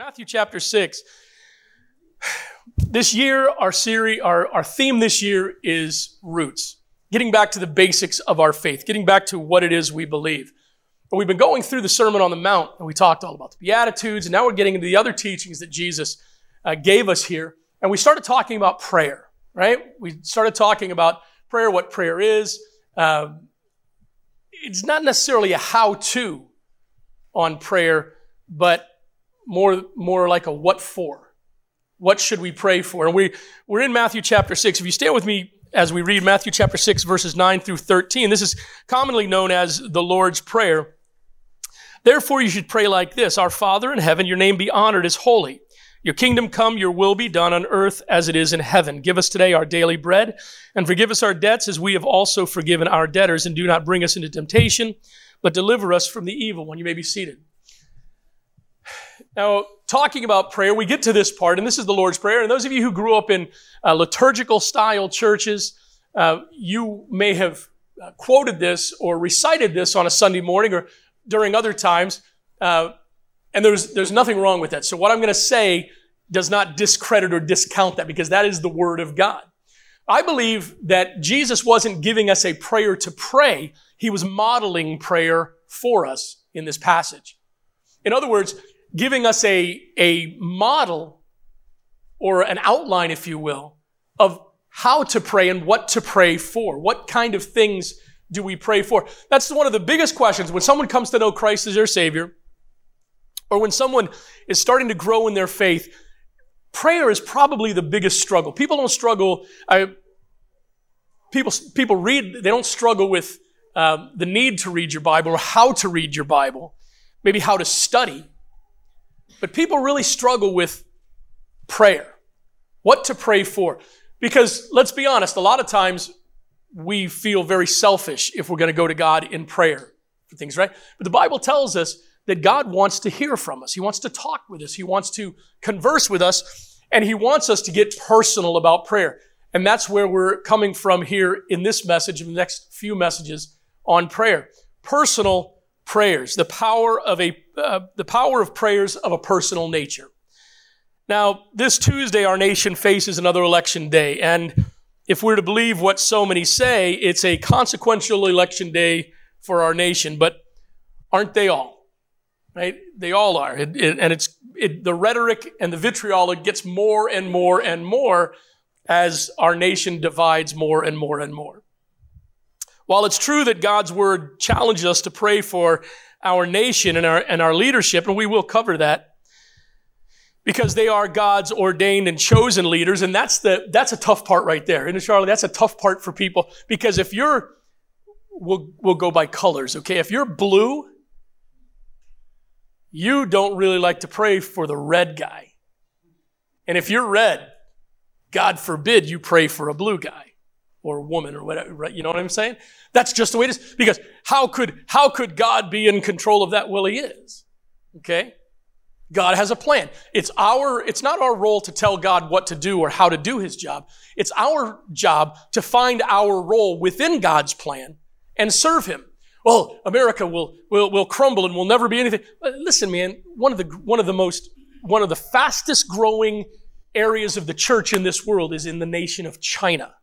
Matthew chapter 6. This year, our series, our, our theme this year is roots. Getting back to the basics of our faith, getting back to what it is we believe. And we've been going through the Sermon on the Mount, and we talked all about the Beatitudes, and now we're getting into the other teachings that Jesus uh, gave us here. And we started talking about prayer, right? We started talking about prayer, what prayer is. Uh, it's not necessarily a how to on prayer, but more, more like a what for. What should we pray for? And we, we're in Matthew chapter 6. If you stay with me as we read Matthew chapter 6, verses 9 through 13, this is commonly known as the Lord's Prayer. Therefore, you should pray like this Our Father in heaven, your name be honored as holy. Your kingdom come, your will be done on earth as it is in heaven. Give us today our daily bread, and forgive us our debts as we have also forgiven our debtors, and do not bring us into temptation, but deliver us from the evil one. You may be seated. Now, talking about prayer, we get to this part, and this is the Lord's Prayer. And those of you who grew up in uh, liturgical style churches, uh, you may have uh, quoted this or recited this on a Sunday morning or during other times. Uh, and there's, there's nothing wrong with that. So, what I'm going to say does not discredit or discount that because that is the Word of God. I believe that Jesus wasn't giving us a prayer to pray, He was modeling prayer for us in this passage. In other words, giving us a, a model or an outline, if you will, of how to pray and what to pray for. What kind of things do we pray for? That's one of the biggest questions when someone comes to know Christ as their Savior, or when someone is starting to grow in their faith. Prayer is probably the biggest struggle. People don't struggle. I, people, people read, they don't struggle with uh, the need to read your Bible or how to read your Bible, maybe how to study. But people really struggle with prayer. What to pray for. Because let's be honest, a lot of times we feel very selfish if we're going to go to God in prayer for things, right? But the Bible tells us that God wants to hear from us. He wants to talk with us. He wants to converse with us. And He wants us to get personal about prayer. And that's where we're coming from here in this message, in the next few messages on prayer. Personal prayers, the power of a, uh, the power of prayers of a personal nature. Now, this Tuesday, our nation faces another election day. And if we're to believe what so many say, it's a consequential election day for our nation. But aren't they all? Right? They all are. It, it, and it's it, the rhetoric and the vitriol it gets more and more and more as our nation divides more and more and more. While it's true that God's word challenges us to pray for our nation and our, and our leadership, and we will cover that, because they are God's ordained and chosen leaders, and that's the that's a tough part right there. And Charlotte, that's a tough part for people because if you're we'll we'll go by colors, okay? If you're blue, you don't really like to pray for the red guy. And if you're red, God forbid you pray for a blue guy or woman or whatever, right? You know what I'm saying? That's just the way it is. Because how could, how could God be in control of that? Well, He is. Okay? God has a plan. It's our, it's not our role to tell God what to do or how to do His job. It's our job to find our role within God's plan and serve Him. Well, America will, will, will crumble and will never be anything. Listen, man, one of the, one of the most, one of the fastest growing areas of the church in this world is in the nation of China.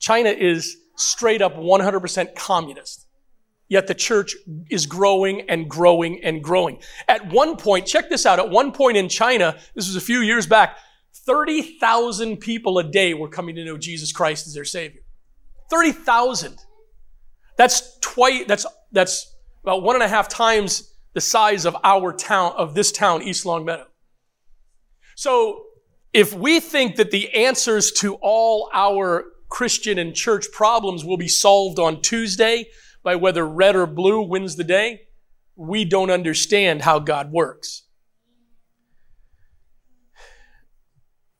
China is straight up 100% communist. Yet the church is growing and growing and growing. At one point, check this out, at one point in China, this was a few years back, 30,000 people a day were coming to know Jesus Christ as their Savior. 30,000. That's twice, that's, that's about one and a half times the size of our town, of this town, East Longmeadow. So if we think that the answers to all our Christian and church problems will be solved on Tuesday by whether red or blue wins the day, we don't understand how God works.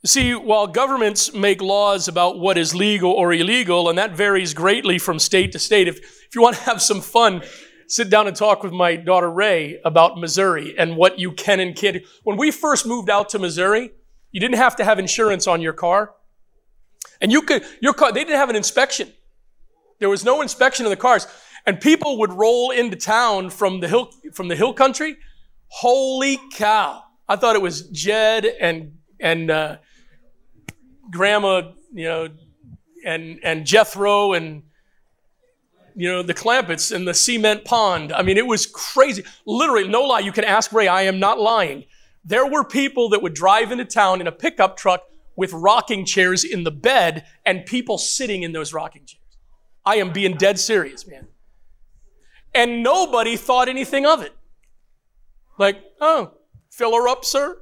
See, while governments make laws about what is legal or illegal, and that varies greatly from state to state, if, if you want to have some fun, sit down and talk with my daughter Ray about Missouri and what you can and can't. When we first moved out to Missouri, you didn't have to have insurance on your car. And you could, your car, they didn't have an inspection. There was no inspection of the cars. And people would roll into town from the hill, from the hill country Holy cow. I thought it was Jed and, and, uh, Grandma, you know, and, and Jethro and, you know, the Clampetts and the cement pond. I mean, it was crazy. Literally, no lie. You can ask Ray. I am not lying. There were people that would drive into town in a pickup truck with rocking chairs in the bed and people sitting in those rocking chairs. I am being dead serious, man. And nobody thought anything of it. Like, oh, fill her up, sir.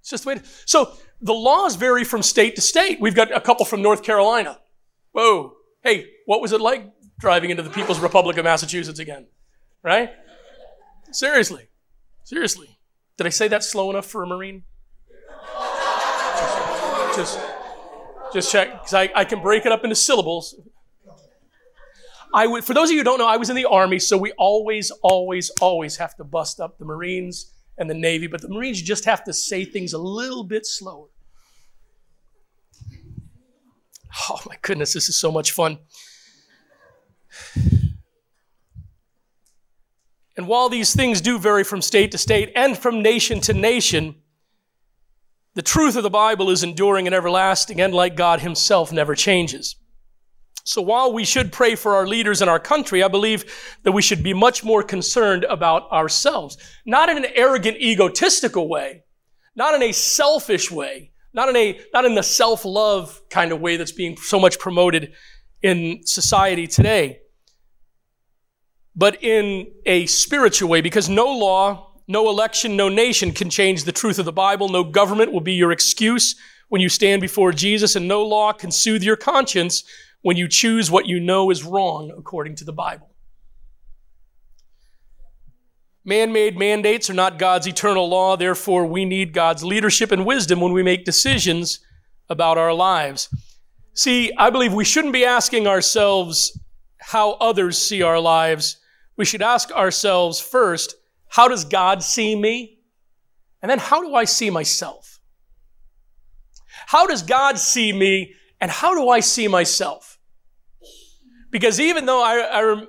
It's just the way. To, so the laws vary from state to state. We've got a couple from North Carolina. Whoa. Hey, what was it like driving into the People's Republic of Massachusetts again? Right? Seriously. Seriously. Did I say that slow enough for a Marine? Just, just check, because I, I can break it up into syllables. I would, for those of you who don't know, I was in the Army, so we always, always, always have to bust up the Marines and the Navy, but the Marines just have to say things a little bit slower. Oh my goodness, this is so much fun. And while these things do vary from state to state and from nation to nation, the truth of the Bible is enduring and everlasting, and like God Himself, never changes. So while we should pray for our leaders in our country, I believe that we should be much more concerned about ourselves. Not in an arrogant, egotistical way, not in a selfish way, not in a, not in the self-love kind of way that's being so much promoted in society today, but in a spiritual way, because no law, no election, no nation can change the truth of the Bible. No government will be your excuse when you stand before Jesus, and no law can soothe your conscience when you choose what you know is wrong according to the Bible. Man made mandates are not God's eternal law, therefore, we need God's leadership and wisdom when we make decisions about our lives. See, I believe we shouldn't be asking ourselves how others see our lives. We should ask ourselves first, how does God see me? And then how do I see myself? How does God see me and how do I see myself? Because even though I,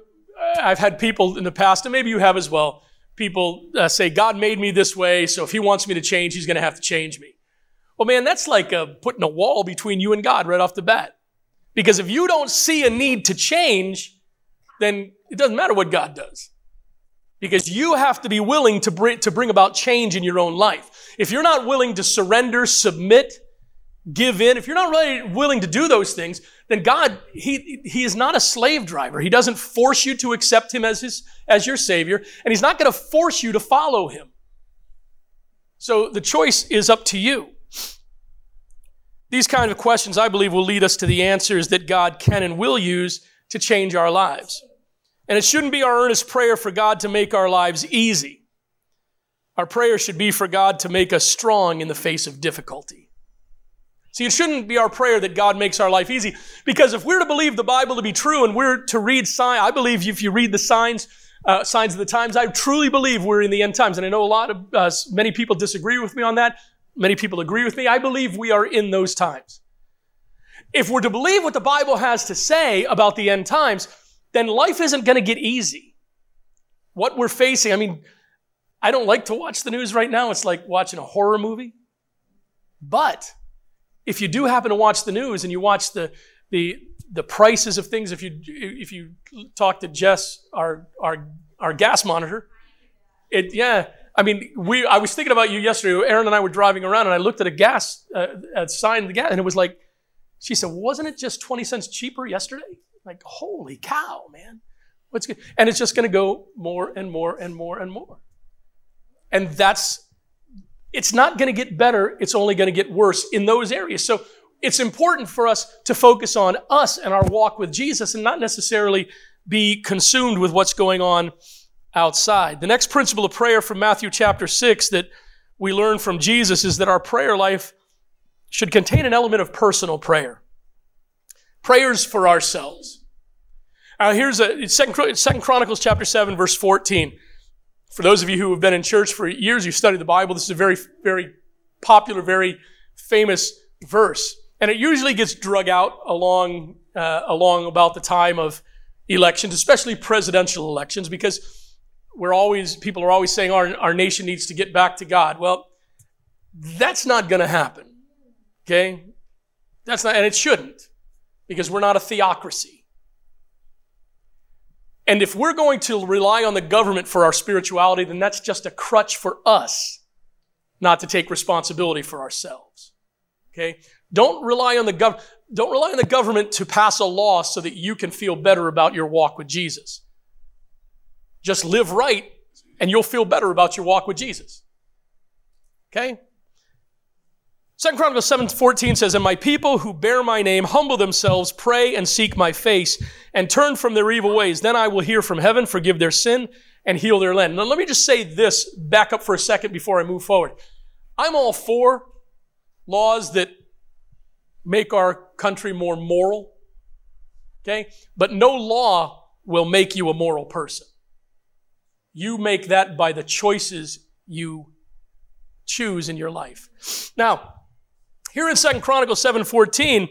I, have had people in the past, and maybe you have as well, people uh, say, God made me this way, so if He wants me to change, He's going to have to change me. Well, man, that's like a, putting a wall between you and God right off the bat. Because if you don't see a need to change, then it doesn't matter what God does. Because you have to be willing to bring, to bring about change in your own life. If you're not willing to surrender, submit, give in, if you're not really willing to do those things, then God, He, he is not a slave driver. He doesn't force you to accept Him as, his, as your Savior, and He's not going to force you to follow Him. So the choice is up to you. These kind of questions, I believe, will lead us to the answers that God can and will use to change our lives. And it shouldn't be our earnest prayer for God to make our lives easy. Our prayer should be for God to make us strong in the face of difficulty. See, it shouldn't be our prayer that God makes our life easy, because if we're to believe the Bible to be true and we're to read signs, I believe if you read the signs, uh, signs of the times, I truly believe we're in the end times. And I know a lot of, uh, many people disagree with me on that. Many people agree with me. I believe we are in those times. If we're to believe what the Bible has to say about the end times, then life isn't going to get easy. What we're facing, I mean, I don't like to watch the news right now. It's like watching a horror movie. But if you do happen to watch the news and you watch the, the, the prices of things, if you, if you talk to Jess, our, our, our gas monitor, it, yeah, I mean, we, I was thinking about you yesterday. Aaron and I were driving around and I looked at a gas, uh, a sign the gas, and it was like, she said, wasn't it just 20 cents cheaper yesterday? Like, holy cow, man. What's good? And it's just going to go more and more and more and more. And that's, it's not going to get better. It's only going to get worse in those areas. So it's important for us to focus on us and our walk with Jesus and not necessarily be consumed with what's going on outside. The next principle of prayer from Matthew chapter 6 that we learn from Jesus is that our prayer life should contain an element of personal prayer. Prayers for ourselves. Now here's a second, second Chronicles chapter 7 verse 14. For those of you who have been in church for years, you've studied the Bible, this is a very, very popular, very famous verse. And it usually gets drug out along, uh, along about the time of elections, especially presidential elections, because we're always, people are always saying our, our nation needs to get back to God. Well, that's not going to happen. Okay? That's not, and it shouldn't, because we're not a theocracy. And if we're going to rely on the government for our spirituality, then that's just a crutch for us not to take responsibility for ourselves. Okay? Don't rely on the gov- don't rely on the government to pass a law so that you can feel better about your walk with Jesus. Just live right and you'll feel better about your walk with Jesus. Okay? Second Chronicles 7:14 says, "And my people who bear my name humble themselves, pray and seek my face, and turn from their evil ways. Then I will hear from heaven, forgive their sin, and heal their land." Now let me just say this, back up for a second before I move forward. I'm all for laws that make our country more moral. Okay? But no law will make you a moral person. You make that by the choices you choose in your life. Now, here in Second Chronicles 7:14,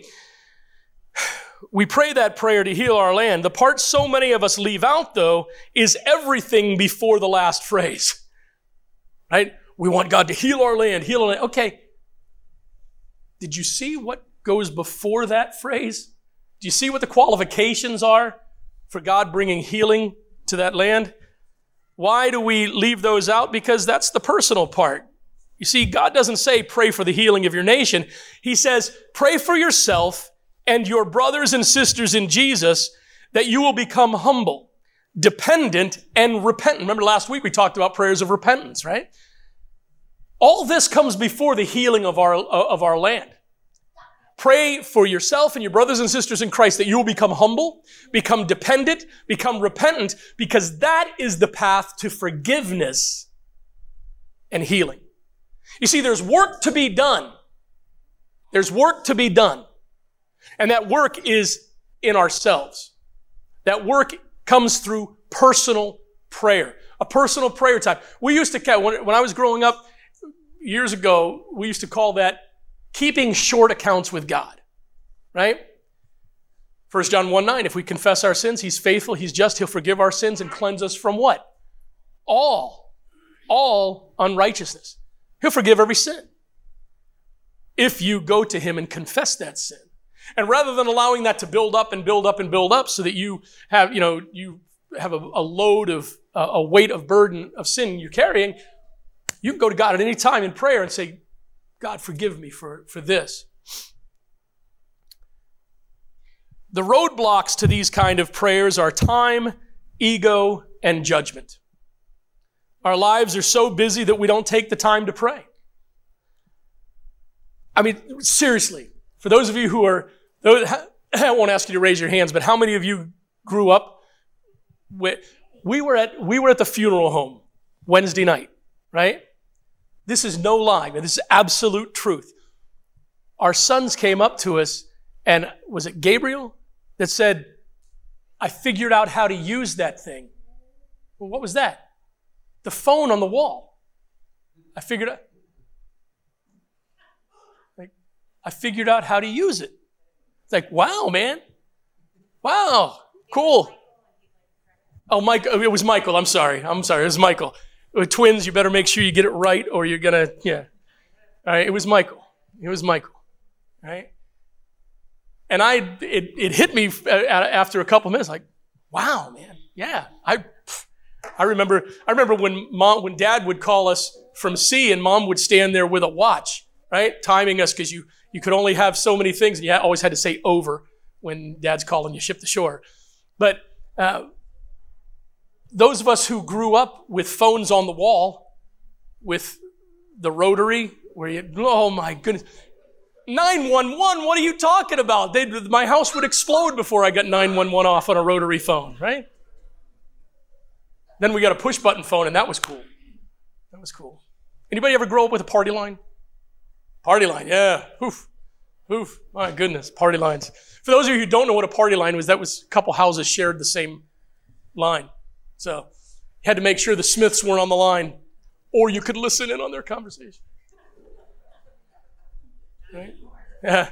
we pray that prayer to heal our land. The part so many of us leave out though is everything before the last phrase. Right? We want God to heal our land, heal our land. Okay. Did you see what goes before that phrase? Do you see what the qualifications are for God bringing healing to that land? Why do we leave those out? Because that's the personal part. You see, God doesn't say pray for the healing of your nation. He says pray for yourself and your brothers and sisters in Jesus that you will become humble, dependent, and repentant. Remember last week we talked about prayers of repentance, right? All this comes before the healing of our, uh, of our land. Pray for yourself and your brothers and sisters in Christ that you will become humble, become dependent, become repentant, because that is the path to forgiveness and healing. You see, there's work to be done. There's work to be done. And that work is in ourselves. That work comes through personal prayer, a personal prayer time. We used to, when I was growing up years ago, we used to call that keeping short accounts with God, right? 1 John 1 9, if we confess our sins, he's faithful, he's just, he'll forgive our sins and cleanse us from what? All, all unrighteousness. He'll forgive every sin if you go to Him and confess that sin. And rather than allowing that to build up and build up and build up so that you have, you know, you have a, a load of, uh, a weight of burden of sin you're carrying, you can go to God at any time in prayer and say, God, forgive me for, for this. The roadblocks to these kind of prayers are time, ego, and judgment. Our lives are so busy that we don't take the time to pray. I mean, seriously, for those of you who are, I won't ask you to raise your hands, but how many of you grew up with, we were at, we were at the funeral home Wednesday night, right? This is no lie, this is absolute truth. Our sons came up to us, and was it Gabriel that said, I figured out how to use that thing? Well, what was that? The phone on the wall. I figured out, like, I figured out how to use it. It's like, wow, man. Wow, cool. Oh, Mike, it was Michael. I'm sorry. I'm sorry. It was Michael. With twins, you better make sure you get it right or you're going to, yeah. All right, it was Michael. It was Michael. Right? And I, it, it hit me uh, after a couple minutes, like, wow, man. Yeah, I, I remember, I remember when mom, when dad would call us from sea and mom would stand there with a watch, right? Timing us because you, you could only have so many things and you always had to say over when dad's calling you ship to shore. But, uh, those of us who grew up with phones on the wall, with the rotary, where you, oh my goodness, 911, what are you talking about? They, my house would explode before I got 911 off on a rotary phone, right? Then we got a push button phone, and that was cool. That was cool. Anybody ever grow up with a party line? Party line, yeah. Oof. Oof. My goodness, party lines. For those of you who don't know what a party line was, that was a couple houses shared the same line. So you had to make sure the Smiths weren't on the line, or you could listen in on their conversation. Right? Yeah.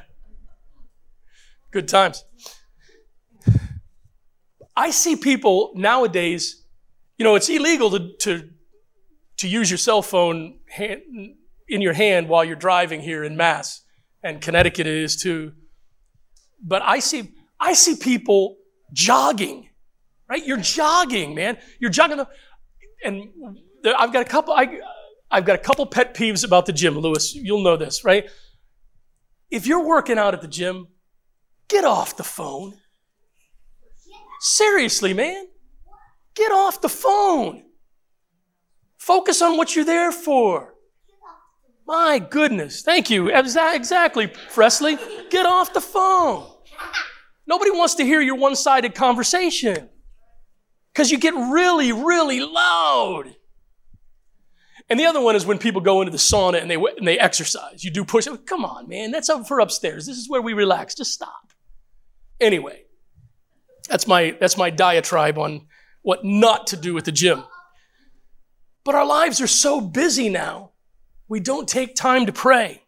Good times. I see people nowadays You know, it's illegal to, to, to use your cell phone hand, in your hand while you're driving here in Mass, and Connecticut is too. But I see, I see people jogging, right? You're jogging, man. You're jogging, and I've got a couple. I, I've got a couple pet peeves about the gym, Lewis. You'll know this, right? If you're working out at the gym, get off the phone. Seriously, man. Get off the phone. Focus on what you're there for. My goodness. Thank you. Exactly, Presley. Get off the phone. Nobody wants to hear your one sided conversation because you get really, really loud. And the other one is when people go into the sauna and they, and they exercise. You do push. Come on, man. That's up for upstairs. This is where we relax. Just stop. Anyway, that's my, that's my diatribe on what not to do at the gym. But our lives are so busy now, we don't take time to pray.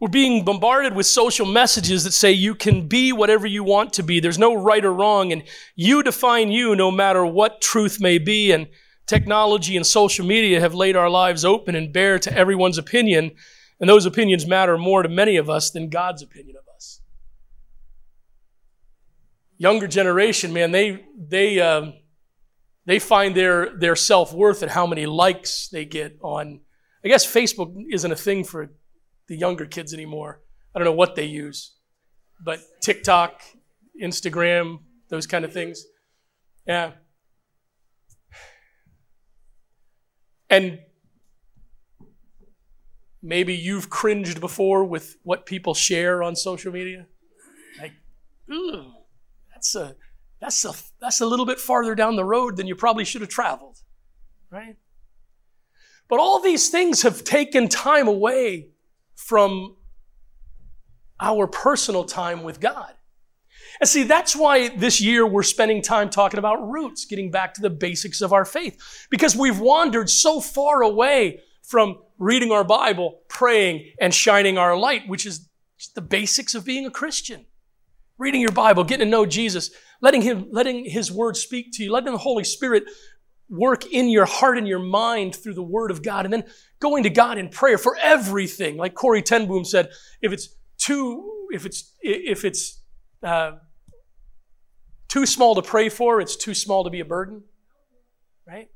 We're being bombarded with social messages that say you can be whatever you want to be. There's no right or wrong, and you define you no matter what truth may be. And technology and social media have laid our lives open and bare to everyone's opinion, and those opinions matter more to many of us than God's opinion of. Younger generation, man, they they um, they find their their self worth at how many likes they get on. I guess Facebook isn't a thing for the younger kids anymore. I don't know what they use, but TikTok, Instagram, those kind of things. Yeah. And maybe you've cringed before with what people share on social media. Like, ooh, that's a that's a that's a little bit farther down the road than you probably should have traveled. Right? But all these things have taken time away from our personal time with God. And see, that's why this year we're spending time talking about roots, getting back to the basics of our faith, because we've wandered so far away from reading our Bible, praying, and shining our light, which is the basics of being a Christian. Reading your Bible, getting to know Jesus, letting him, letting his word speak to you, letting the Holy Spirit work in your heart and your mind through the Word of God, and then going to God in prayer for everything. Like Corrie ten Boom said, if it's too, if it's if it's uh, too small to pray for, it's too small to be a burden, right?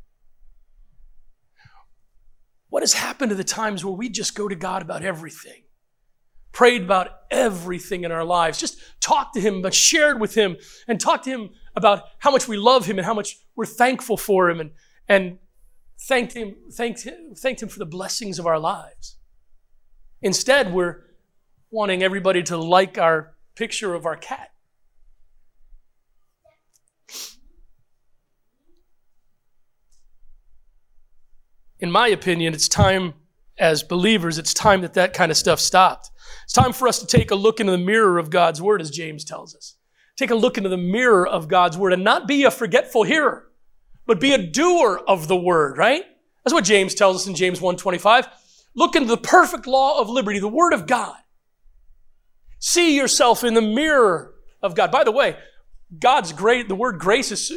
What has happened to the times where we just go to God about everything? Prayed about everything in our lives, just talked to Him, but shared with Him, and talked to Him about how much we love Him and how much we're thankful for Him, and, and thanked him, thanked him, thanked him for the blessings of our lives. Instead, we're wanting everybody to like our picture of our cat. In my opinion, it's time as believers, it's time that that kind of stuff stopped. It's time for us to take a look into the mirror of God's word, as James tells us. Take a look into the mirror of God's word and not be a forgetful hearer but be a doer of the word, right? That's what James tells us in James 1:25. Look into the perfect law of liberty, the word of God. See yourself in the mirror of God. By the way, God's great, the word grace is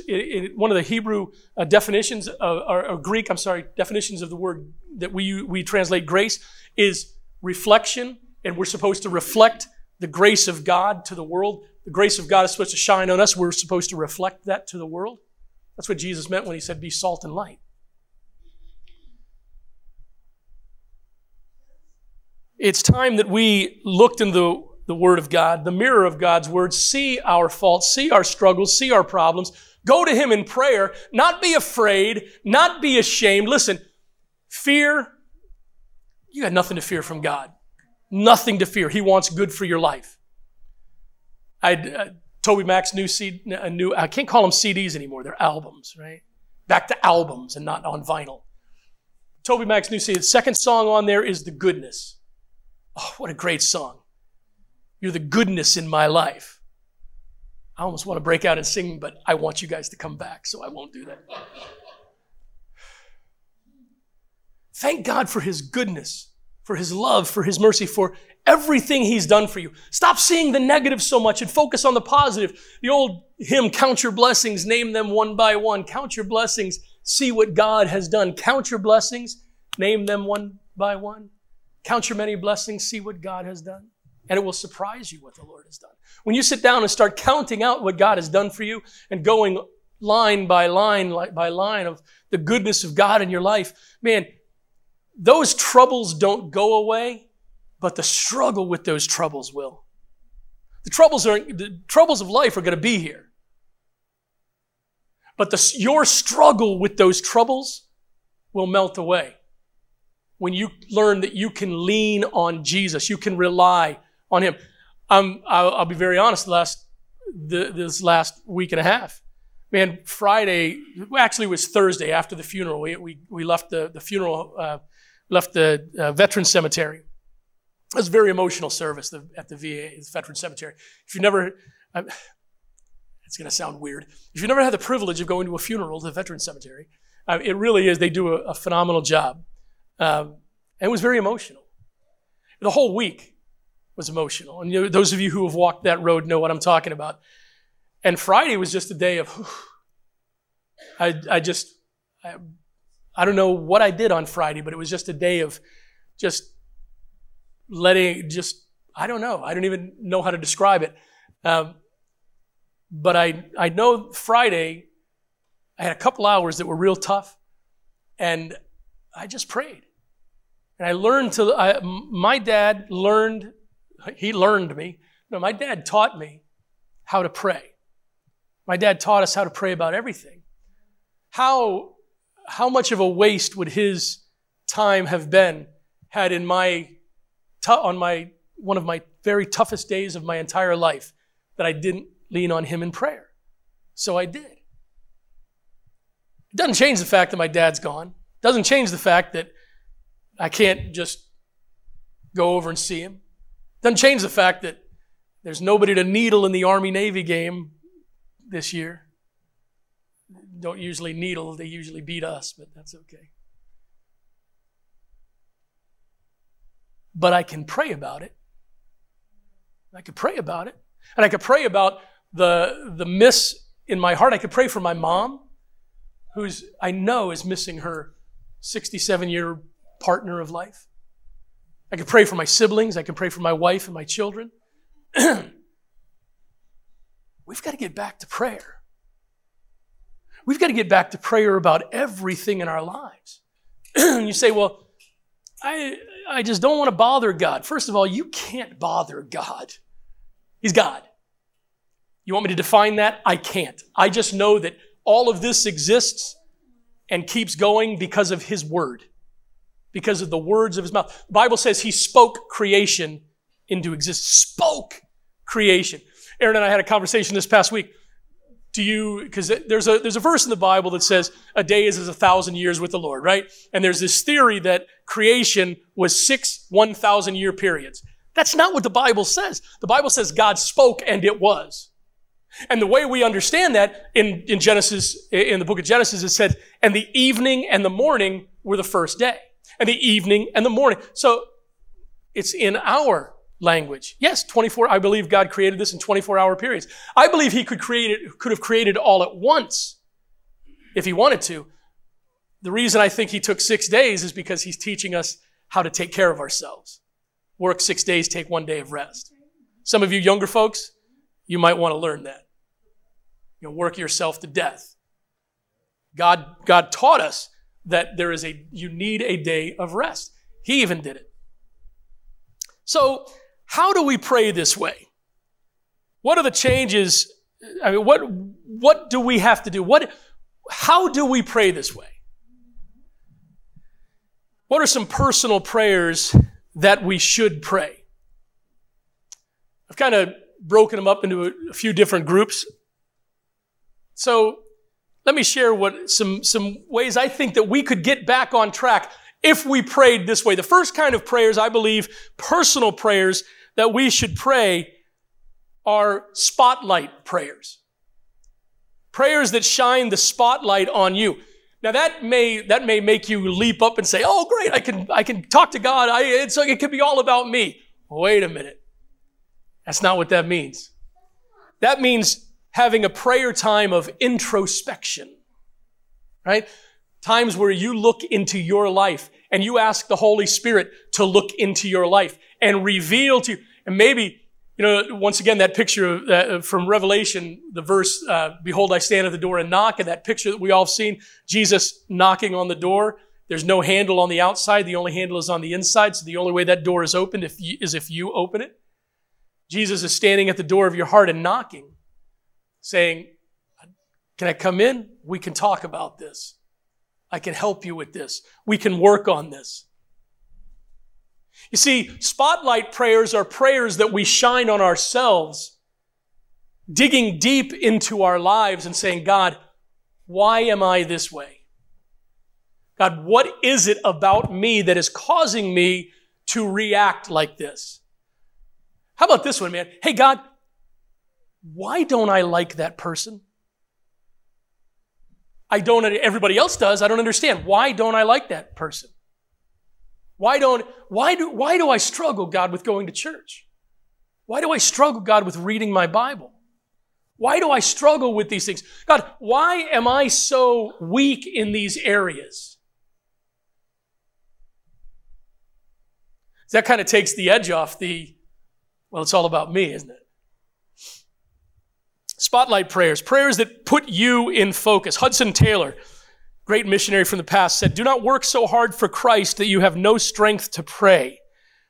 one of the Hebrew uh, definitions, of, or, or Greek, I'm sorry, definitions of the word that we, we translate grace is reflection, and we're supposed to reflect the grace of God to the world. The grace of God is supposed to shine on us. We're supposed to reflect that to the world. That's what Jesus meant when he said, Be salt and light. It's time that we looked in the, the Word of God, the mirror of God's Word, see our faults, see our struggles, see our problems, go to Him in prayer, not be afraid, not be ashamed. Listen, fear, you got nothing to fear from God. Nothing to fear. He wants good for your life. I, uh, TobyMac's new CD, new, I can't call them CDs anymore. They're albums, right? Back to albums and not on vinyl. TobyMac's new CD. The second song on there is The Goodness. Oh, what a great song. You're the goodness in my life. I almost want to break out and sing, but I want you guys to come back, so I won't do that. Thank God for His goodness. for his love, for his mercy, for everything he's done for you. Stop seeing the negative so much and focus on the positive. The old hymn, count your blessings, name them one by one. Count your blessings, see what God has done. Count your blessings, name them one by one. Count your many blessings, see what God has done. And it will surprise you what the Lord has done. When you sit down and start counting out what God has done for you and going line by line by line of the goodness of God in your life, man, those troubles don't go away, but the struggle with those troubles will. The troubles are the troubles of life are going to be here. But the, your struggle with those troubles will melt away when you learn that you can lean on Jesus, you can rely on Him. Um, I'll, I'll be very honest. Last the, this last week and a half, man, Friday actually was Thursday after the funeral. We we, we left the the funeral, uh, left the uh, veteran cemetery. It was a very emotional service at the VA, the veteran cemetery. If you never, I'm, it's going to sound weird. If you never had the privilege of going to a funeral at the veteran cemetery, uh, it really is. They do a, a phenomenal job. Um, and it was very emotional. The whole week was emotional. And you know, those of you who have walked that road know what I'm talking about. And Friday was just a day of, whew, I, I just, I, I don't know what I did on Friday, but it was just a day of just letting, just, I don't know. I don't even know how to describe it. Um, but I, I know Friday, I had a couple hours that were real tough, and I just prayed. And I learned to, I, my dad learned, he learned me. No, my dad taught me how to pray. My dad taught us how to pray about everything. How, how much of a waste would his time have been had in my, on my, one of my very toughest days of my entire life that I didn't lean on him in prayer? So I did. It doesn't change the fact that my dad's gone. It doesn't change the fact that I can't just go over and see him. Doesn't change the fact that there's nobody to needle in the Army Navy game this year. Don't usually needle, they usually beat us, but that's okay. But I can pray about it. I could pray about it. And I could pray about the, the miss in my heart. I could pray for my mom, who's I know is missing her 67 year partner of life. I can pray for my siblings. I can pray for my wife and my children. We've got to get back to prayer. We've got to get back to prayer about everything in our lives. you say, well, I, I just don't want to bother God. First of all, you can't bother God. He's God. You want me to define that? I can't. I just know that all of this exists and keeps going because of His Word because of the words of his mouth. The Bible says he spoke creation into existence. Spoke creation. Aaron and I had a conversation this past week. Do you, because there's a, there's a verse in the Bible that says a day is as a thousand years with the Lord, right? And there's this theory that creation was six 1,000 year periods. That's not what the Bible says. The Bible says God spoke and it was. And the way we understand that in, in Genesis, in the book of Genesis, it said, and the evening and the morning were the first day and the evening and the morning. So it's in our language. Yes, 24, I believe God created this in 24 hour periods. I believe he could create it, could have created all at once if he wanted to. The reason I think he took six days is because he's teaching us how to take care of ourselves. Work six days, take one day of rest. Some of you younger folks, you might want to learn that. You know, work yourself to death. God, God taught us that there is a you need a day of rest. He even did it. So, how do we pray this way? What are the changes? I mean, what what do we have to do? What how do we pray this way? What are some personal prayers that we should pray? I've kind of broken them up into a, few different groups. So, let me share what some, some ways I think that we could get back on track if we prayed this way. The first kind of prayers, I believe, personal prayers that we should pray are spotlight prayers. Prayers that shine the spotlight on you. Now that may that may make you leap up and say, "Oh, great! I can I can talk to God. I, it's it could be all about me." Wait a minute. That's not what that means. That means having a prayer time of introspection, right? Times where you look into your life and you ask the Holy Spirit to look into your life and reveal to you. And maybe you know, once again, that picture uh, from Revelation, the verse, uh, Behold, I stand at the door and knock, and that picture that we all have seen, Jesus knocking on the door. There's no handle on the outside. The only handle is on the inside. So the only way that door is opened if you, is if you open it. Jesus is standing at the door of your heart and knocking, saying, Can I come in? We can talk about this. I can help you with this. We can work on this. You see, spotlight prayers are prayers that we shine on ourselves, digging deep into our lives and saying, God, why am I this way? God, what is it about me that is causing me to react like this? How about this one, man? Hey, God, why don't I like that person? I don't, everybody else does. I don't understand. Why don't I like that person? Why don't, why do, why do I struggle, God, with going to church? Why do I struggle, God, with reading my Bible? Why do I struggle with these things? God, why am I so weak in these areas? That kind of takes the edge off the, well, it's all about me, isn't it? Spotlight prayers, prayers that put you in focus. Hudson Taylor, great missionary from the past, said, Do not work so hard for Christ that you have no strength to pray,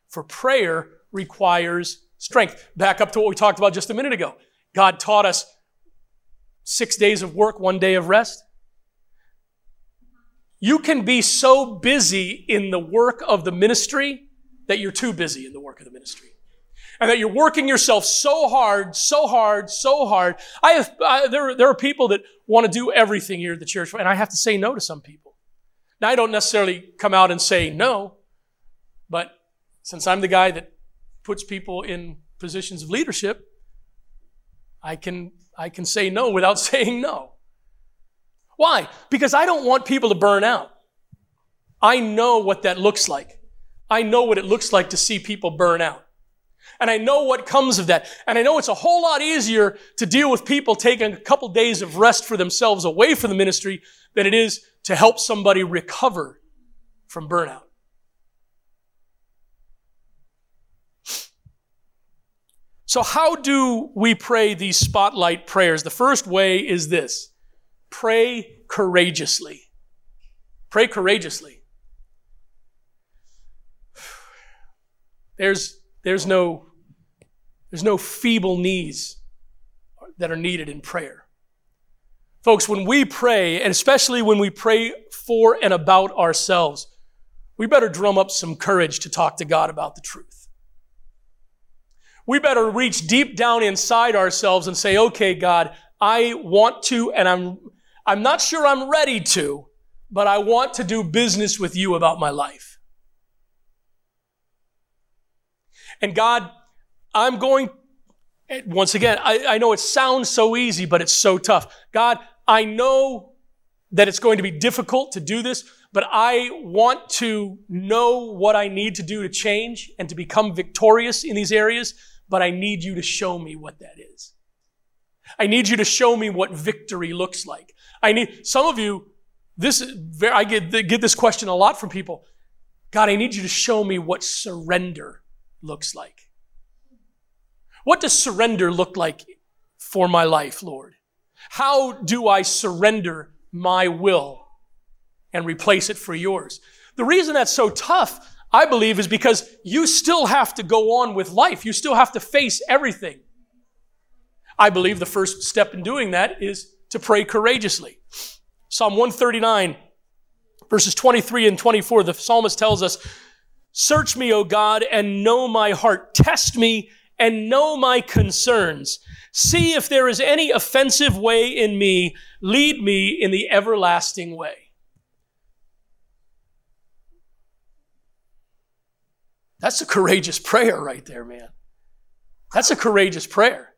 for prayer requires strength. Back up to what we talked about just a minute ago. God taught us six days of work, one day of rest. You can be so busy in the work of the ministry that you're too busy in the work of the ministry and that you're working yourself so hard, so hard, so hard. I have, I, there, there are people that want to do everything here at the church, and I have to say no to some people. Now, I don't necessarily come out and say no, but since I'm the guy that puts people in positions of leadership, I can, I can say no without saying no. Why? Because I don't want people to burn out. I know what that looks like. I know what it looks like to see people burn out. And I know what comes of that. And I know it's a whole lot easier to deal with people taking a couple days of rest for themselves away from the ministry than it is to help somebody recover from burnout. So, how do we pray these spotlight prayers? The first way is this pray courageously. Pray courageously. There's there's no, there's no feeble knees that are needed in prayer. Folks, when we pray, and especially when we pray for and about ourselves, we better drum up some courage to talk to God about the truth. We better reach deep down inside ourselves and say, okay, God, I want to, and I'm, I'm not sure I'm ready to, but I want to do business with you about my life. And God, I'm going, once again, I, I know it sounds so easy, but it's so tough. God, I know that it's going to be difficult to do this, but I want to know what I need to do to change and to become victorious in these areas, but I need you to show me what that is. I need you to show me what victory looks like. I need, some of you, this, is, I get, get this question a lot from people. God, I need you to show me what surrender looks like. What does surrender look like for my life, Lord? How do I surrender my will and replace it for yours? The reason that's so tough, I believe, is because you still have to go on with life. You still have to face everything. I believe the first step in doing that is to pray courageously. Psalm 139, verses 23 and 24, the psalmist tells us, Search me, O God, and know my heart. Test me and know my concerns. See if there is any offensive way in me. Lead me in the everlasting way. That's a courageous prayer right there, man. That's a courageous prayer.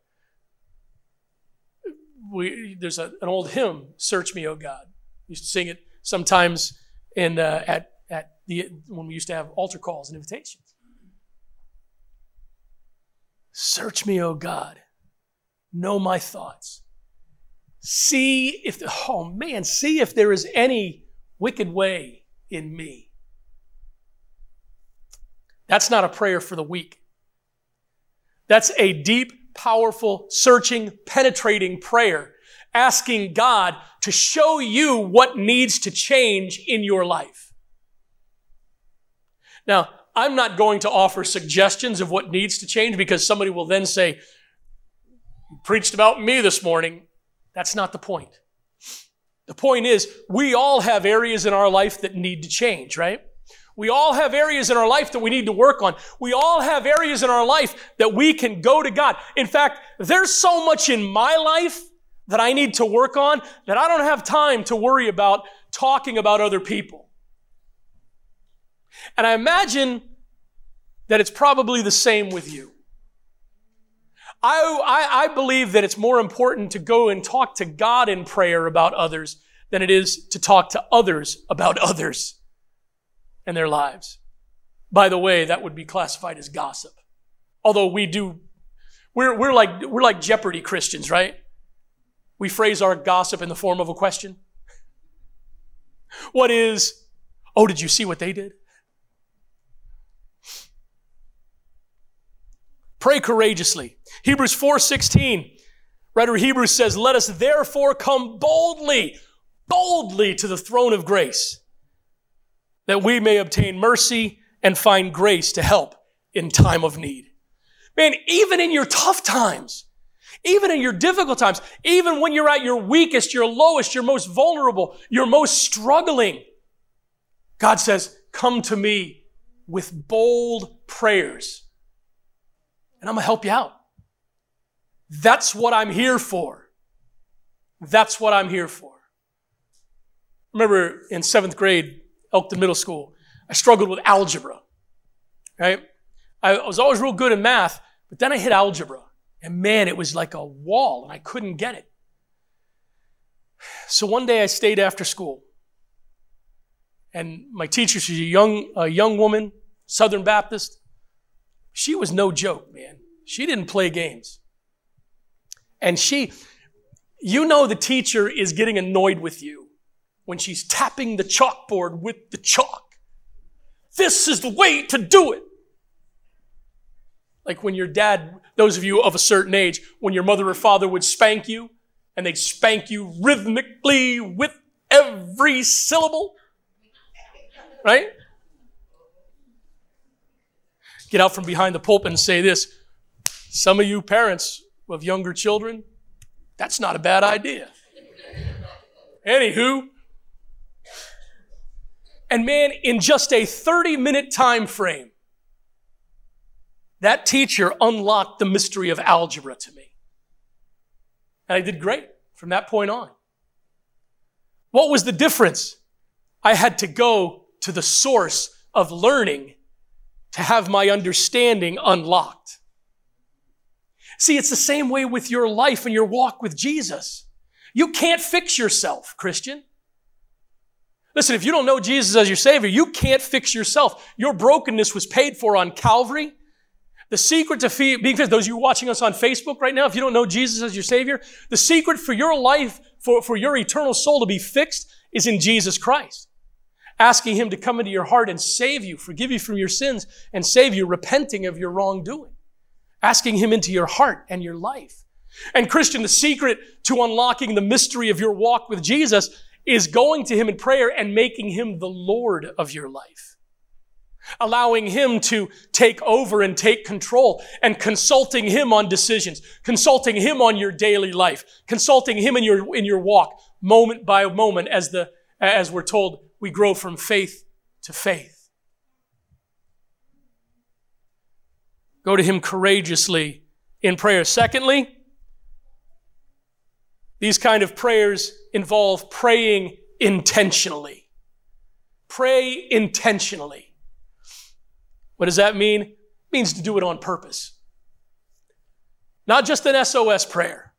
We, there's a, an old hymn, Search Me, O God. We used to sing it sometimes in, uh, at, at the, when we used to have altar calls and invitations. Search me, O God. Know my thoughts. See if, the oh man, see if there is any wicked way in me. That's not a prayer for the weak. That's a deep, powerful, searching, penetrating prayer asking God to show you what needs to change in your life. Now, I'm not going to offer suggestions of what needs to change because somebody will then say, preached about me this morning. That's not the point. The point is, we all have areas in our life that need to change, right? We all have areas in our life that we need to work on. We all have areas in our life that we can go to God. In fact, there's so much in my life that I need to work on that I don't have time to worry about talking about other people. And I imagine that it's probably the same with you. I, I, I, believe that it's more important to go and talk to God in prayer about others than it is to talk to others about others and their lives. By the way, that would be classified as gossip. Although we do, we're, we're like, we're like Jeopardy Christians, right? We phrase our gossip in the form of a question. What is, oh, did you see what they did? Pray courageously. Hebrews 4:16. Writer Hebrews says, "Let us therefore come boldly, boldly to the throne of grace, that we may obtain mercy and find grace to help in time of need." Man, even in your tough times, even in your difficult times, even when you're at your weakest, your lowest, your most vulnerable, your most struggling, God says, Come to me with bold prayers, and I'm going to help you out. That's what I'm here for. That's what I'm here for. Remember in seventh grade, Elkton Middle School, I struggled with algebra, right? I was always real good in math, but then I hit algebra. And man, it was like a wall, and I couldn't get it. So one day I stayed after school. And my teacher, she's a young, a young woman, Southern Baptist. She was no joke, man. She didn't play games. And she, you know, the teacher is getting annoyed with you when she's tapping the chalkboard with the chalk. This is the way to do it. Like when your dad, those of you of a certain age, when your mother or father would spank you, and they'd spank you rhythmically with every syllable. Right? Get out from behind the pulpit and say this. Some of you parents of younger children, that's not a bad idea. Anywho, and man, in just a 30 minute time frame, that teacher unlocked the mystery of algebra to me. And I did great from that point on. What was the difference? I had to go to the source of learning to have my understanding unlocked. See, it's the same way with your life and your walk with Jesus. You can't fix yourself, Christian. Listen, if you don't know Jesus as your Savior, you can't fix yourself. Your brokenness was paid for on Calvary. The secret to being fixed, those of you watching us on Facebook right now, if you don't know Jesus as your Savior, the secret for your life, for, for your eternal soul to be fixed is in Jesus Christ. Asking Him to come into your heart and save you, forgive you from your sins, and save you, repenting of your wrongdoing. Asking Him into your heart and your life. And Christian, the secret to unlocking the mystery of your walk with Jesus is going to Him in prayer and making Him the Lord of your life allowing Him to take over and take control and consulting Him on decisions, consulting Him on your daily life, consulting Him in your, in your walk moment by moment as the, as we're told we grow from faith to faith. Go to Him courageously in prayer. Secondly, these kind of prayers involve praying intentionally. Pray intentionally. What does that mean? It means to do it on purpose. Not just an SOS prayer.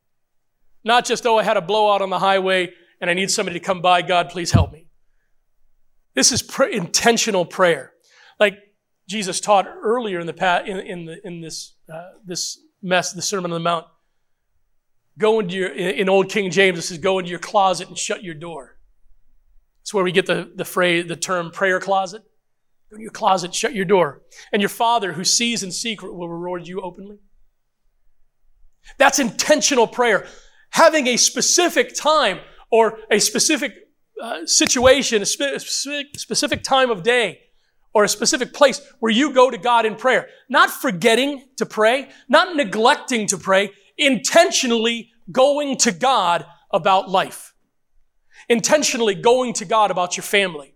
Not just, oh, I had a blowout on the highway and I need somebody to come by. God, please help me. This is pr- intentional prayer. Like Jesus taught earlier in the past, in, in, the, in this, uh, this mess, the Sermon on the Mount. Go into your, in Old King James, it says, go into your closet and shut your door. That's where we get the, the phrase, the term prayer closet. Go your closet, shut your door. And your Father who sees in secret will reward you openly. That's intentional prayer. Having a specific time or a specific uh, situation, a specific, specific time of day, or a specific place where you go to God in prayer. Not forgetting to pray, not neglecting to pray, intentionally going to God about life. Intentionally going to God about your family.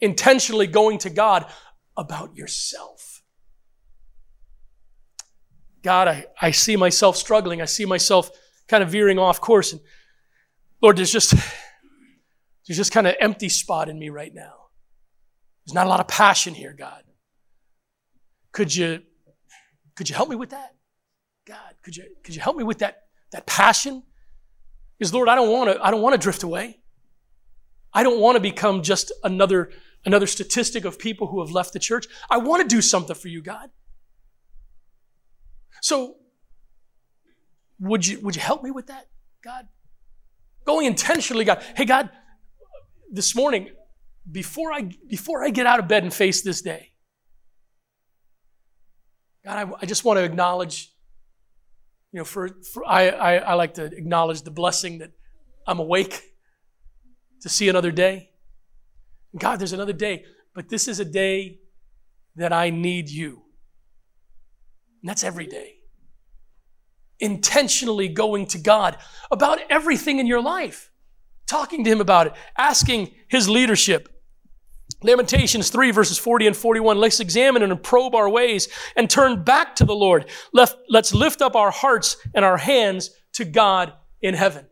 Intentionally going to God about yourself. God, I, I see myself struggling. I see myself kind of veering off course. And Lord, there's just, there's just kind of empty spot in me right now. There's not a lot of passion here, God. Could you, could you help me with that? God, could you, could you help me with that, that passion? Because Lord, I don't want to, I don't want to drift away. I don't want to become just another, another statistic of people who have left the church. I want to do something for you, God. So, would you, would you help me with that, God? Going intentionally, God. Hey, God, this morning, before I, before I get out of bed and face this day, God, I, I just want to acknowledge, you know, for, for I, I, I like to acknowledge the blessing that I'm awake to see another day. God, there's another day, but this is a day that I need you. And that's every day. Intentionally going to God about everything in your life, talking to Him about it, asking His leadership. Lamentations 3, verses 40 and 41. Let's examine and probe our ways and turn back to the Lord. Let's lift up our hearts and our hands to God in heaven.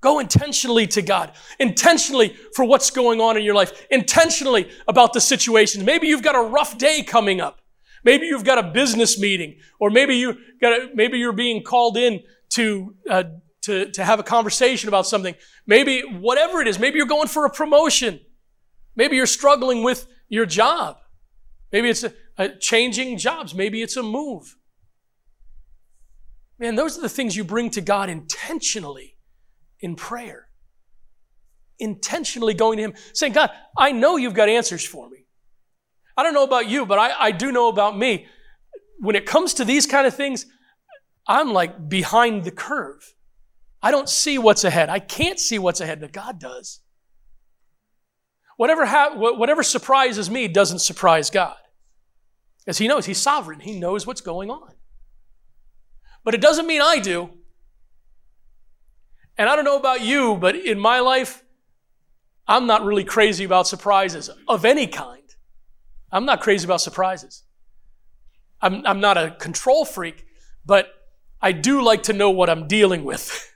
Go intentionally to God, intentionally for what's going on in your life, intentionally about the situations. Maybe you've got a rough day coming up. Maybe you've got a business meeting, or maybe you got a, maybe you're being called in to uh, to, to have a conversation about something. Maybe whatever it is, maybe you're going for a promotion. Maybe you're struggling with your job. Maybe it's a, a changing jobs. Maybe it's a move. Man, those are the things you bring to God intentionally in prayer. Intentionally going to Him, saying, God, I know you've got answers for me. I don't know about you, but I, I do know about me. When it comes to these kind of things, I'm like behind the curve. I don't see what's ahead. I can't see what's ahead, but God does. Whatever, ha- whatever surprises me doesn't surprise God. As He knows, He's sovereign. He knows what's going on. But it doesn't mean I do. And I don't know about you, but in my life, I'm not really crazy about surprises of any kind. I'm not crazy about surprises. I'm, I'm not a control freak, but I do like to know what I'm dealing with.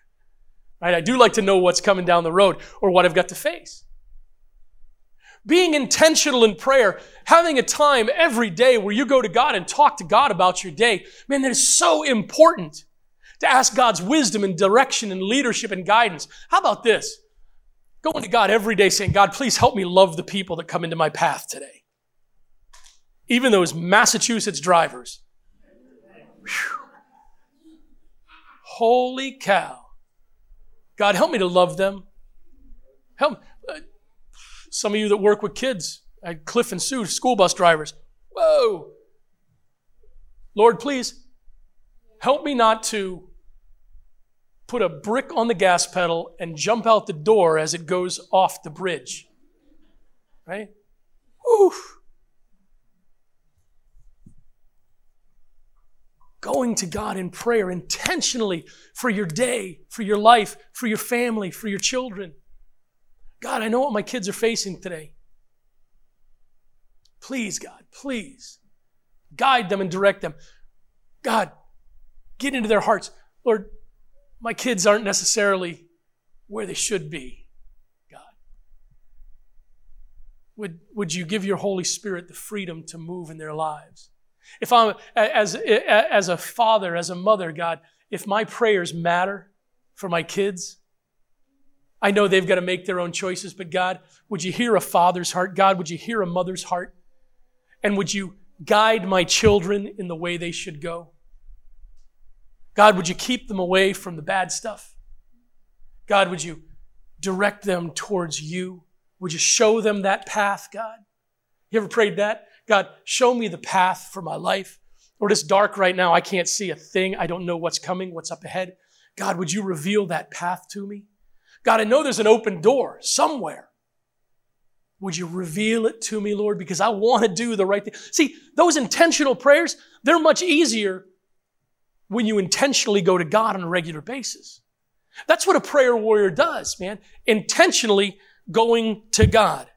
Right? I do like to know what's coming down the road or what I've got to face. Being intentional in prayer, having a time every day where you go to God and talk to God about your day, man, that is so important to ask God's wisdom and direction and leadership and guidance. How about this? Going to God every day saying, God, please help me love the people that come into my path today. Even those Massachusetts drivers. Whew. Holy cow. God, help me to love them. Help uh, some of you that work with kids at Cliff and Sue, school bus drivers. Whoa. Lord, please help me not to put a brick on the gas pedal and jump out the door as it goes off the bridge. Right? Oof. Going to God in prayer intentionally for your day, for your life, for your family, for your children. God, I know what my kids are facing today. Please, God, please guide them and direct them. God, get into their hearts. Lord, my kids aren't necessarily where they should be. God. Would, would you give your Holy Spirit the freedom to move in their lives? If I'm, as, as a father, as a mother, God, if my prayers matter for my kids, I know they've got to make their own choices, but God, would you hear a father's heart? God, would you hear a mother's heart? And would you guide my children in the way they should go? God, would you keep them away from the bad stuff? God, would you direct them towards you? Would you show them that path, God? You ever prayed that? God, show me the path for my life. Lord, it's dark right now. I can't see a thing. I don't know what's coming, what's up ahead. God, would you reveal that path to me? God, I know there's an open door somewhere. Would you reveal it to me, Lord? Because I want to do the right thing. See, those intentional prayers, they're much easier when you intentionally go to God on a regular basis. That's what a prayer warrior does, man. Intentionally going to God.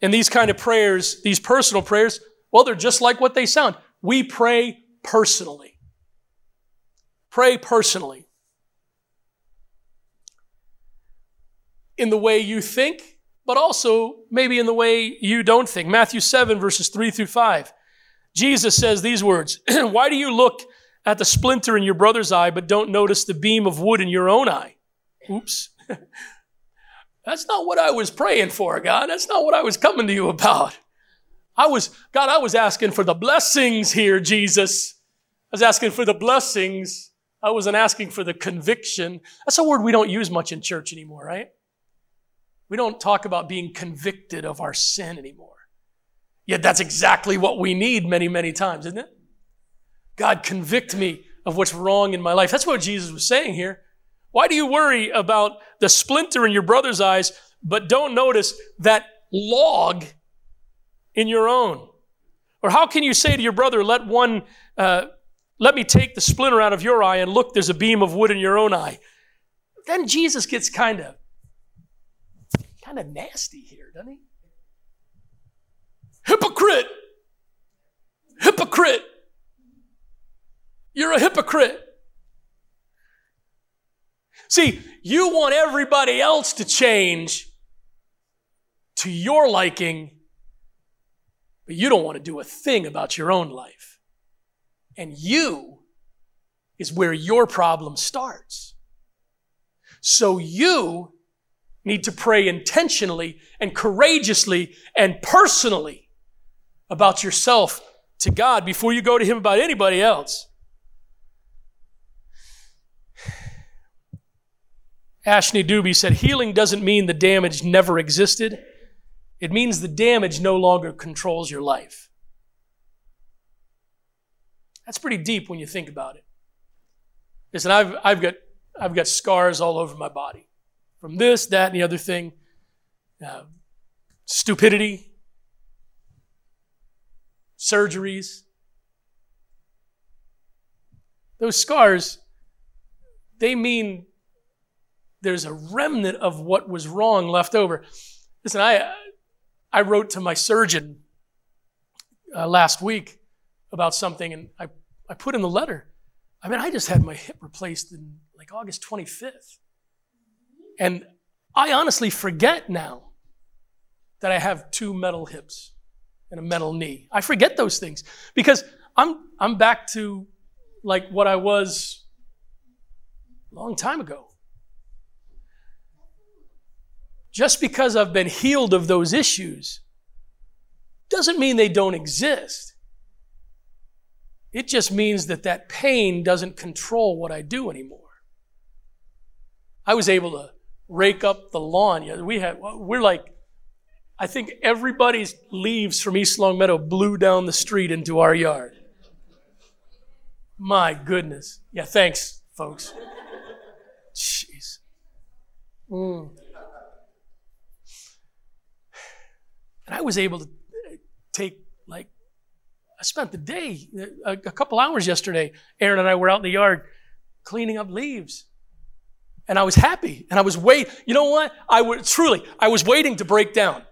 And these kind of prayers, these personal prayers, well, they're just like what they sound. We pray personally. Pray personally. In the way you think, but also maybe in the way you don't think. Matthew 7, verses 3 through 5. Jesus says these words Why do you look at the splinter in your brother's eye, but don't notice the beam of wood in your own eye? Oops. That's not what I was praying for, God. That's not what I was coming to you about. I was, God, I was asking for the blessings here, Jesus. I was asking for the blessings. I wasn't asking for the conviction. That's a word we don't use much in church anymore, right? We don't talk about being convicted of our sin anymore. Yet that's exactly what we need many, many times, isn't it? God, convict me of what's wrong in my life. That's what Jesus was saying here. Why do you worry about the splinter in your brother's eyes, but don't notice that log in your own? Or how can you say to your brother, let one, uh, let me take the splinter out of your eye and look, there's a beam of wood in your own eye? Then Jesus gets kind of, kind of nasty here, doesn't he? Hypocrite! Hypocrite! You're a hypocrite. See, you want everybody else to change to your liking, but you don't want to do a thing about your own life. And you is where your problem starts. So you need to pray intentionally and courageously and personally about yourself to God before you go to Him about anybody else. Akshay Dubey said, Healing doesn't mean the damage never existed. It means the damage no longer controls your life. That's pretty deep when you think about it. Listen, I've, I've, got, I've got scars all over my body from this, that, and the other thing. Uh, stupidity, surgeries. Those scars, they mean there's a remnant of what was wrong left over. Listen, I, I wrote to my surgeon uh, last week about something, and I, I put in the letter. I mean, I just had my hip replaced in like August 25th. And I honestly forget now that I have two metal hips and a metal knee. I forget those things because I'm, I'm back to like what I was a long time ago. Just because I've been healed of those issues doesn't mean they don't exist. It just means that that pain doesn't control what I do anymore. I was able to rake up the lawn. We had, we're like, I think everybody's leaves from East Longmeadow blew down the street into our yard. My goodness. Yeah, thanks, folks. Jeez. Mm. And I was able to uh, take, like, I spent the day, uh, a, a couple hours yesterday. Aaron and I were out in the yard cleaning up leaves. And I was happy. And I was wait. You know what? I would truly, I was waiting to break down.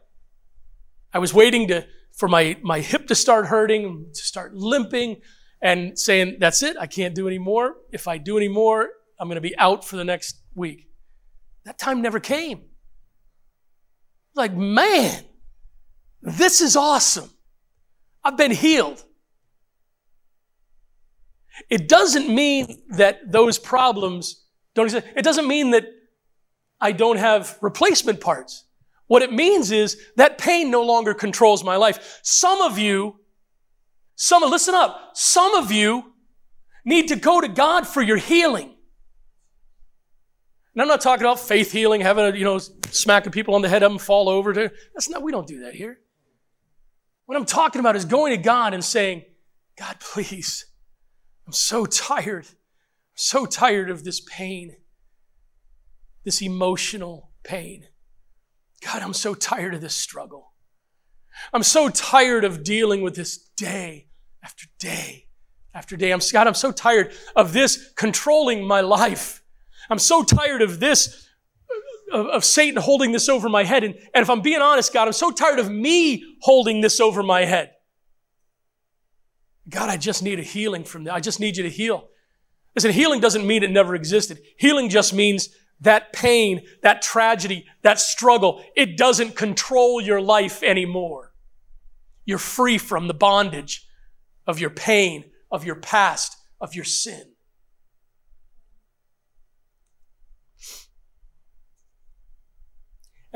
I was waiting to, for my, my hip to start hurting, to start limping, and saying, that's it, I can't do any more. If I do any more, I'm going to be out for the next week. That time never came. Like, man, this is awesome. I've been healed. It doesn't mean that those problems don't exist. It doesn't mean that I don't have replacement parts. What it means is that pain no longer controls my life. Some of you, some, listen up, some of you need to go to God for your healing. And I'm not talking about faith healing, having a, you know, smacking people on the head, them fall over. That's not, we don't do that here. What I'm talking about is going to God and saying, God, please, I'm so tired. I'm so tired of this pain, this emotional pain. God, I'm so tired of this struggle. I'm so tired of dealing with this day after day after day. I'm, God, I'm so tired of this controlling my life. I'm so tired of this, of, of Satan holding this over my head. And, and if I'm being honest, God, I'm so tired of me holding this over my head. God, I just need a healing from that. I just need you to heal. Listen, healing doesn't mean it never existed. Healing just means that pain, that tragedy, that struggle, it doesn't control your life anymore. You're free from the bondage of your pain, of your past, of your sin.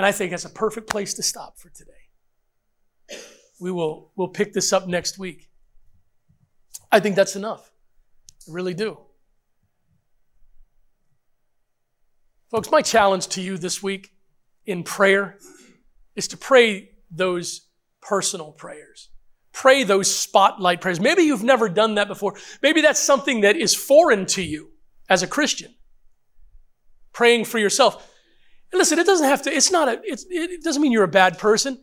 And I think that's a perfect place to stop for today. We will we'll pick this up next week. I think that's enough. I really do. Folks, my challenge to you this week in prayer is to pray those personal prayers. Pray those spotlight prayers. Maybe you've never done that before. Maybe that's something that is foreign to you as a Christian. Praying for yourself. Listen, it doesn't have to, it's not a, it's, it doesn't mean you're a bad person.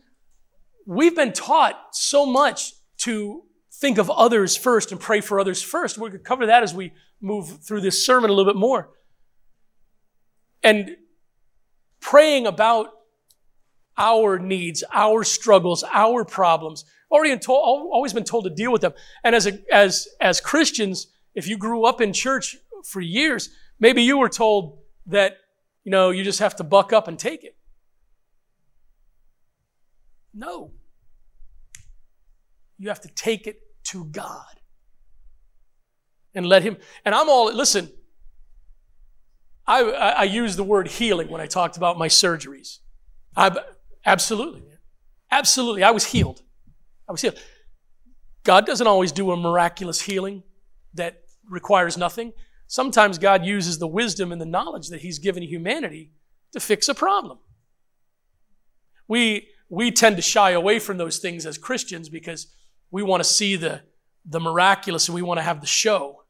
We've been taught so much to think of others first and pray for others first. We're going to cover that as we move through this sermon a little bit more. And praying about our needs, our struggles, our problems. Already told, always been told to deal with them. And as, a, as, as Christians, if you grew up in church for years, maybe you were told that you know, you just have to buck up and take it. No. You have to take it to God and let Him. And I'm all, listen, I, I, I use the word healing when I talked about my surgeries. I, absolutely. Absolutely. I was healed. I was healed. God doesn't always do a miraculous healing that requires nothing. Sometimes God uses the wisdom and the knowledge that He's given humanity to fix a problem. We, we tend to shy away from those things as Christians because we want to see the, the miraculous and we want to have the show.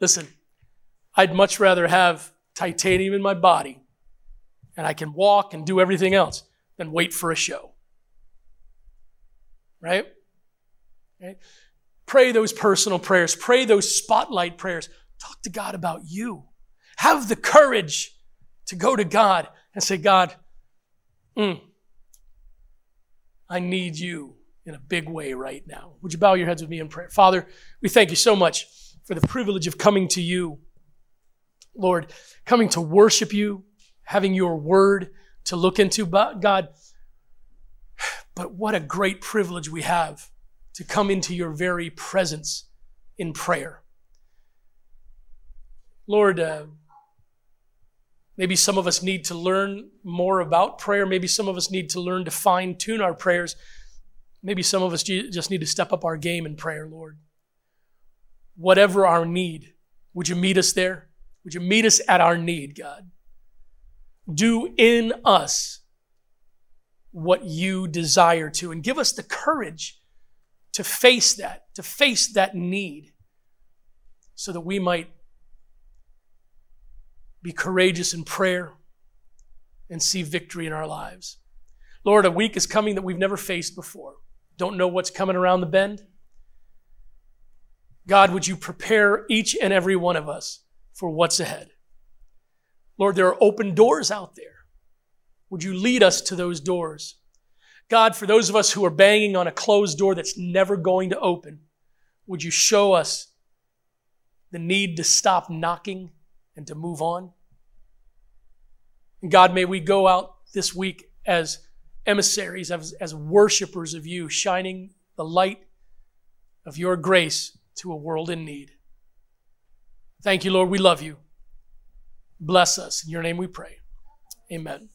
Listen, I'd much rather have titanium in my body and I can walk and do everything else than wait for a show. Right? right? Pray those personal prayers, pray those spotlight prayers. Talk to God about you. Have the courage to go to God and say, God, mm, I need you in a big way right now. Would you bow your heads with me in prayer? Father, we thank you so much for the privilege of coming to you. Lord, coming to worship you, having your word to look into. God, but what a great privilege we have to come into your very presence in prayer. Lord, uh, maybe some of us need to learn more about prayer. Maybe some of us need to learn to fine tune our prayers. Maybe some of us just need to step up our game in prayer, Lord. Whatever our need, would you meet us there? Would you meet us at our need, God? Do in us what you desire to, and give us the courage to face that, to face that need, so that we might be courageous in prayer, and see victory in our lives. Lord, a week is coming that we've never faced before. Don't know what's coming around the bend. God, would you prepare each and every one of us for what's ahead? Lord, there are open doors out there. Would you lead us to those doors? God, for those of us who are banging on a closed door that's never going to open, would you show us the need to stop knocking and to move on? God, may we go out this week as emissaries, as, as worshipers of you, shining the light of your grace to a world in need. Thank you, Lord. We love you. Bless us. In your name we pray. Amen.